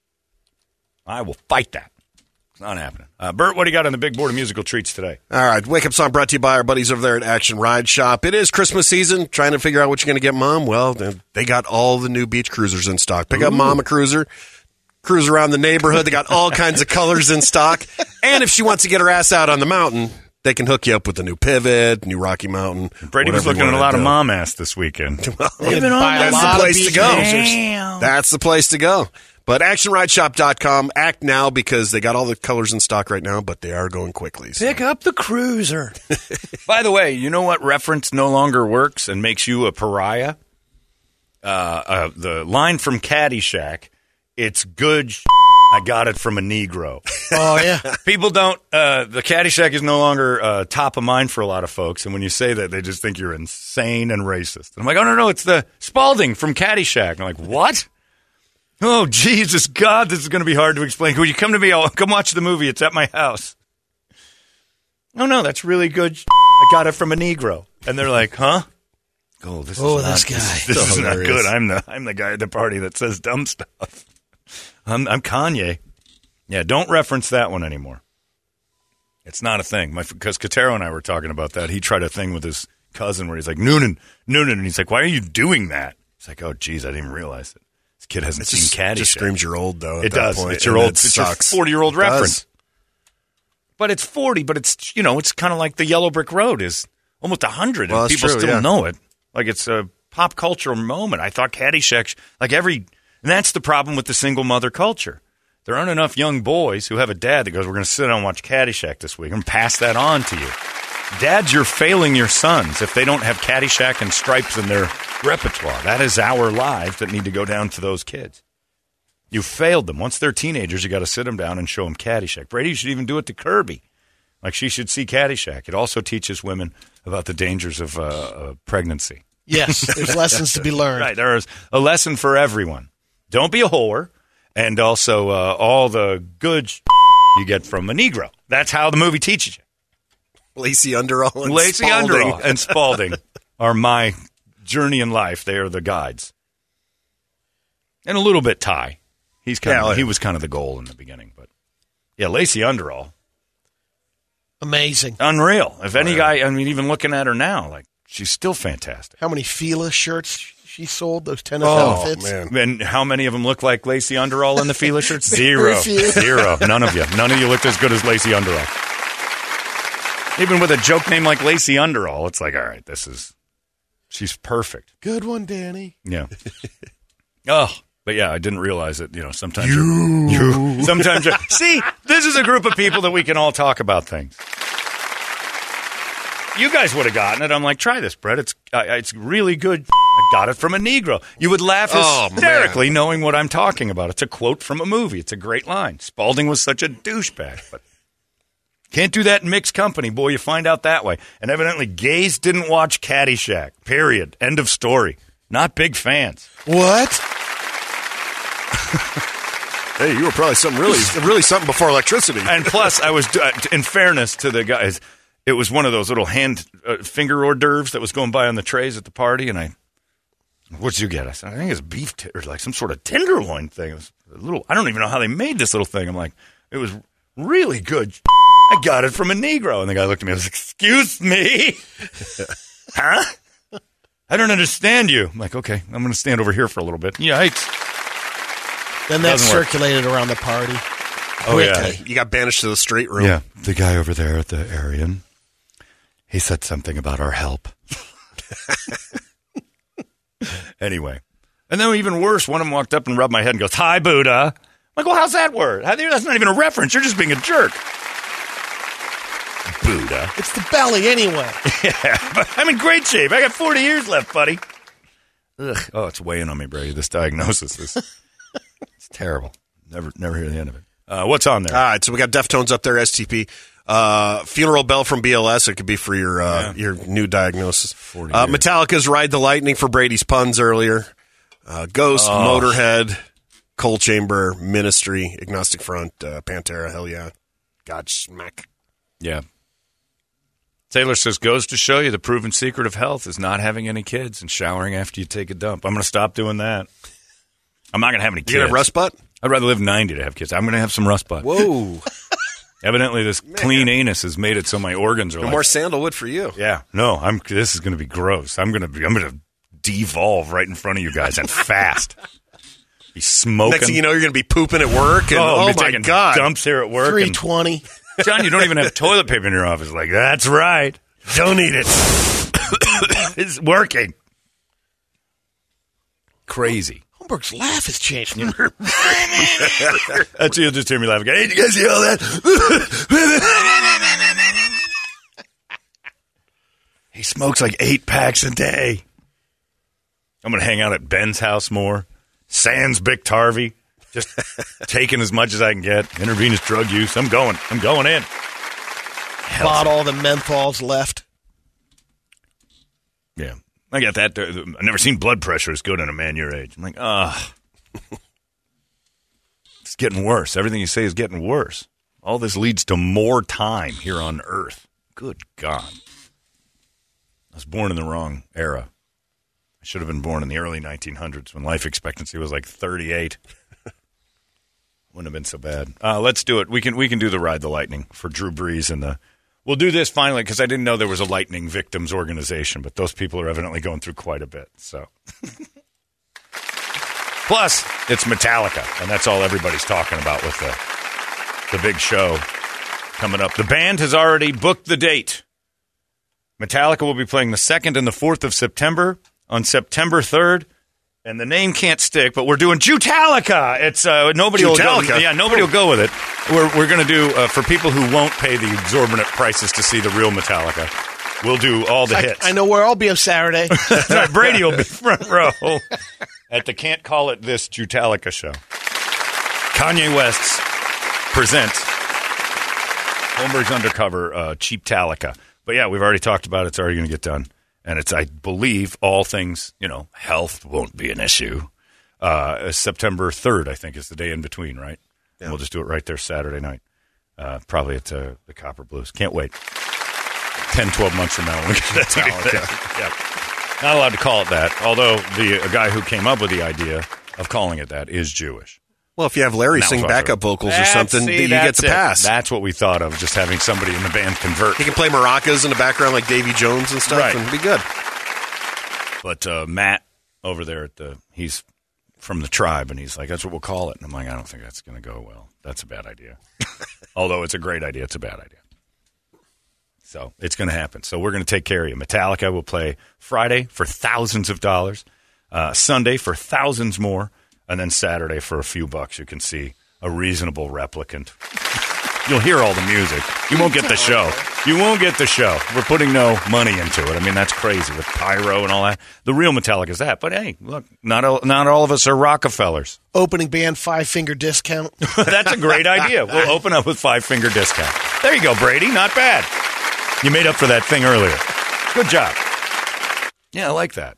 I will fight that. It's not happening. Uh, Bert, what do you got on the big board of musical treats today? All right, wake up song brought to you by our buddies over there at Action Ride Shop. It is Christmas season. Trying to figure out what you're going to get mom. Well, they got all the new beach cruisers in stock. Pick up mom a cruiser, cruise around the neighborhood. They got all kinds of colors in stock. And if she wants to get her ass out on the mountain, they can hook you up with a new Pivot, new Rocky Mountain. Brady was looking at a lot of mom ass this weekend. *laughs* They're gonna That's lot the place to go. cruisers. That's the place to go. But actionrideshop.com, act now because they got all the colors in stock right now, but they are going quickly. So. Pick up the cruiser. *laughs* By the way, you know what reference no longer works and makes you a pariah? Uh, uh, the line from Caddyshack, it's good sh- I got it from a Negro. Oh yeah, *laughs* People don't, uh, the Caddyshack is no longer uh, top of mind for a lot of folks. And when you say that, they just think you're insane and racist. And I'm like, oh, no, no, it's the Spalding from Caddyshack. And I'm like, what? Oh, Jesus God, this is going to be hard to explain. Will you come to me? I'll come watch the movie. It's at my house. Oh, no, that's really good. sh- I got it from a Negro. And they're like, huh? Oh, this *laughs* Oh, is not, this guy. This, this is not good. I'm the I'm the guy at the party that says dumb stuff. I'm I'm Kanye. Yeah, don't reference that one anymore. It's not a thing. My because Katero and I were talking about that. He tried a thing with his cousin where he's like Noonan, Noonan, and he's like, "Why are you doing that?" He's like, "Oh, geez, I didn't even realize it. This kid hasn't It seen just, Caddyshack." just screams you're old, though. At It that does. Point, It's your and old. it It's your sucks. forty-year-old It does. reference. But it's forty. But it's you know it's kind of like the Yellow Brick Road is almost hundred, Well, and people true, still yeah. know it. Like it's a pop cultural moment. I thought Caddyshack, like every, and that's the problem with the single mother culture. There aren't enough young boys who have a dad that goes, "We're going to sit down and watch Caddyshack this week," and pass that on to you. Dads, you're failing your sons if they don't have Caddyshack and Stripes in their repertoire. That is our lives that need to go down to those kids. You failed them. Once they're teenagers, you got to sit them down and show them Caddyshack. Brady should even do it to Kirby. Like she should see Caddyshack. It also teaches women about the dangers of uh, uh, pregnancy. yes. There's *laughs* lessons to be learned. Right. There is a lesson for everyone. Don't be a whore. And also uh, all the good you get from a Negro. That's how the movie teaches you. Lacey Underall and Lacey Spalding. Underall and Spalding are my journey in life. They are the guides. And a little bit Ty. He's kind Yeah, of, he was kind of the goal in the beginning, but yeah, Lacey Underall, Amazing. unreal. If any guy, I mean, even looking at her now, like she's still fantastic. How many Fila shirts she sold? Those tennis Oh, outfits. man. And how many of them look like Lacey Underall in the Fila *laughs* shirts? Zero, few. zero. None of you. None of you looked as good as Lacey Underall. Even with a joke name like Lacey Underall, it's like, all right, this is, she's perfect. Good one, Danny. Yeah. *laughs* oh, but yeah, I didn't realize it. You know, sometimes you, you sometimes you see. This is a group of people that we can all talk about things. You guys would have gotten it. I'm like, try this, Brett. It's uh, it's really good. I got it from a Negro. You would laugh Oh, hysterically knowing what I'm talking about. It's a quote from a movie. It's a great line. Spalding was such a douchebag, but can't do that in mixed company. Boy, you find out that way. And evidently, gays didn't watch Caddyshack. Period. End of story. Not big fans. What? *laughs* Hey, you were probably something really, really something before electricity. And plus, I was, uh, in fairness to the guys, it was one of those little hand uh, finger hors d'oeuvres that was going by on the trays at the party. And I, what'd you get? I said, I think it's beef t- or like some sort of tenderloin thing. It was a little, I don't even know how they made this little thing. I'm like, it was really good. I got it from a Negro. And the guy looked at me and was like, excuse me? *laughs* huh? I don't understand you. I'm like, okay, I'm going to stand over here for a little bit. Yikes. Then that Doesn't work. circulated around the party. Oh, yeah. Quickly. you got banished to the straight room. Yeah, the guy over there at the Aryan, he said something about our help. *laughs* anyway, and then even worse, one of them walked up and rubbed my head and goes, "Hi, Buddha." I'm like, well, how's that word? How- That's not even a reference. You're just being a jerk. Buddha. It's the belly anyway. *laughs* Yeah, but I'm in great shape. I got 40 years left, buddy. Ugh. Oh, it's weighing on me, Brady. This diagnosis is *laughs* it's terrible. Never, never hear the end of it. Uh, what's on there? All right, so we got Deftones up there, STP. Uh, funeral bell from BLS. It could be for your uh, your new diagnosis. 40 Uh. Metallica's "Ride the Lightning" for Brady's puns earlier. Uh, Ghost, Motorhead, Coal Chamber, Ministry, Agnostic Front, uh, Pantera. Hell yeah! Godsmack. Yeah. Taylor says, goes to show you the proven secret of health is not having any kids and showering after you take a dump. I'm going to stop doing that. I'm not going to have any You kids. gonna have rust butt? I'd rather live 90 to have kids. I'm going to have some rust butt. Whoa. *laughs* Evidently, this clean anus has made it so my organs are no like, more sandalwood for you. yeah, no, I'm. This is going to be gross. I'm going to be. I'm going to devolve right in front of you guys and fast. *laughs* Be smoking. Next thing you know, you're going to be pooping at work. And, oh, oh, my God. dumps here at work. Three twenty. *laughs* John, you don't even have toilet paper in your office. Like that's right. Don't eat it. *coughs* it's working. Crazy. Holmberg's laugh has changed. *laughs* *laughs* That's you'll just hear me laughing. Hey, did you guys see all that? *laughs* he smokes like eight packs a day. I'm going to hang out at Ben's house more. Sans Bic Tarvey. Just taking as much as I can get. Intravenous drug use. I'm going. I'm going in. Bought all the menthols left. I got that. I've never seen blood pressure as good in a man your age. I'm like, ah. *laughs* it's getting worse. Everything you say is getting worse. All this leads to more time here on Earth. Good God. I was born in the wrong era. I should have been born in the early 1900s when life expectancy was like 38. *laughs* Wouldn't have been so bad. Uh, let's do it. We can we can do the ride the lightning for Drew Brees and the. We'll do this finally because I didn't know there was a lightning victims organization, but those people are evidently going through quite a bit. So, *laughs* plus it's Metallica, and that's all everybody's talking about with the the big show coming up. The band has already booked the date. Metallica will be playing the second and the fourth of September on September third. And the name can't stick, but we're doing Jutalica. It's uh, nobody will go. Yeah, nobody will go with it. We're we're going to do uh, for people who won't pay the exorbitant prices to see the real Metallica. We'll do all the I, hits. I know where I'll be on Saturday. *laughs* Right. Brady will be *laughs* front row at the Can't Call It This Jutalica show. Kanye West's presents Holmberg's Undercover uh, Cheap Talica. But yeah, we've already talked about it. It's already going to get done. And it's, I believe, all things, you know, health won't be an issue. Uh, September 3rd, I think, is the day in between, right? And we'll just do it right there Saturday night. Uh, probably at uh, the Copper Blues. Can't wait. 10, 12 months from now when we get that *laughs* Metallica. yeah. Not allowed to call it that, although the a guy who came up with the idea of calling it that is Jewish. Well, if you have Larry sing backup awesome. vocals or something, see, you get that's the it. pass. That's what we thought of, just having somebody in the band convert. he can play maracas in the background like Davy Jones and stuff Right. and be good. But uh, Matt over there at the he's from the tribe, and he's like, "That's what we'll call it." And I'm like, "I don't think that's going to go well. That's a bad idea. *laughs* Although it's a great idea, it's a bad idea." So it's going to happen. So we're going to take care of you. Metallica will play Friday for thousands of dollars, uh, Sunday for thousands more, and then Saturday for a few bucks. You can see a reasonable replicant. You'll hear all the music. You won't get the show. You won't get the show. We're putting no money into it. I mean, that's crazy with pyro and all that. The real Metallica is that. But hey, look, not all, not all of us are Rockefellers. Opening band five finger discount. *laughs* That's a great idea. We'll open up with five finger discount. There you go, Brady. Not bad. You made up for that thing earlier. Good job. Yeah, I like that.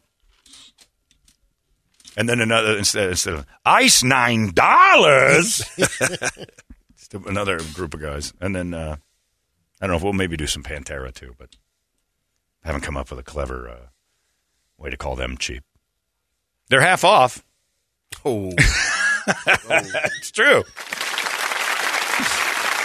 And then another instead, instead of ice nine dollars, *laughs* another group of guys. And then uh, I don't know if we'll maybe do some Pantera too, but I haven't come up with a clever uh, way to call them cheap. They're half off. Oh, *laughs* It's true.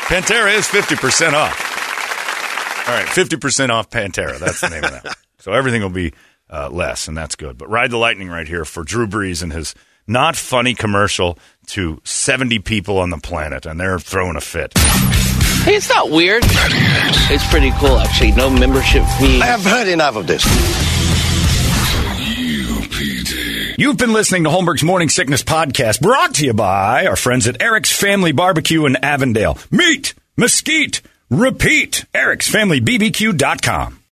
Pantera is 50% off. All right, 50% off Pantera. That's the name of that. *laughs* So everything will be uh, less, and that's good. But Ride the Lightning right here for Drew Brees and his not funny commercial to 70 people on the planet, and they're throwing a fit. Hey, it's not weird. It's pretty cool, actually. No membership fee. I have heard enough of this. You've been listening to Holmberg's Morning Sickness Podcast, brought to you by our friends at Eric's Family Barbecue in Avondale. Meet, mesquite, repeat. Eric'sFamilyBBQ.com.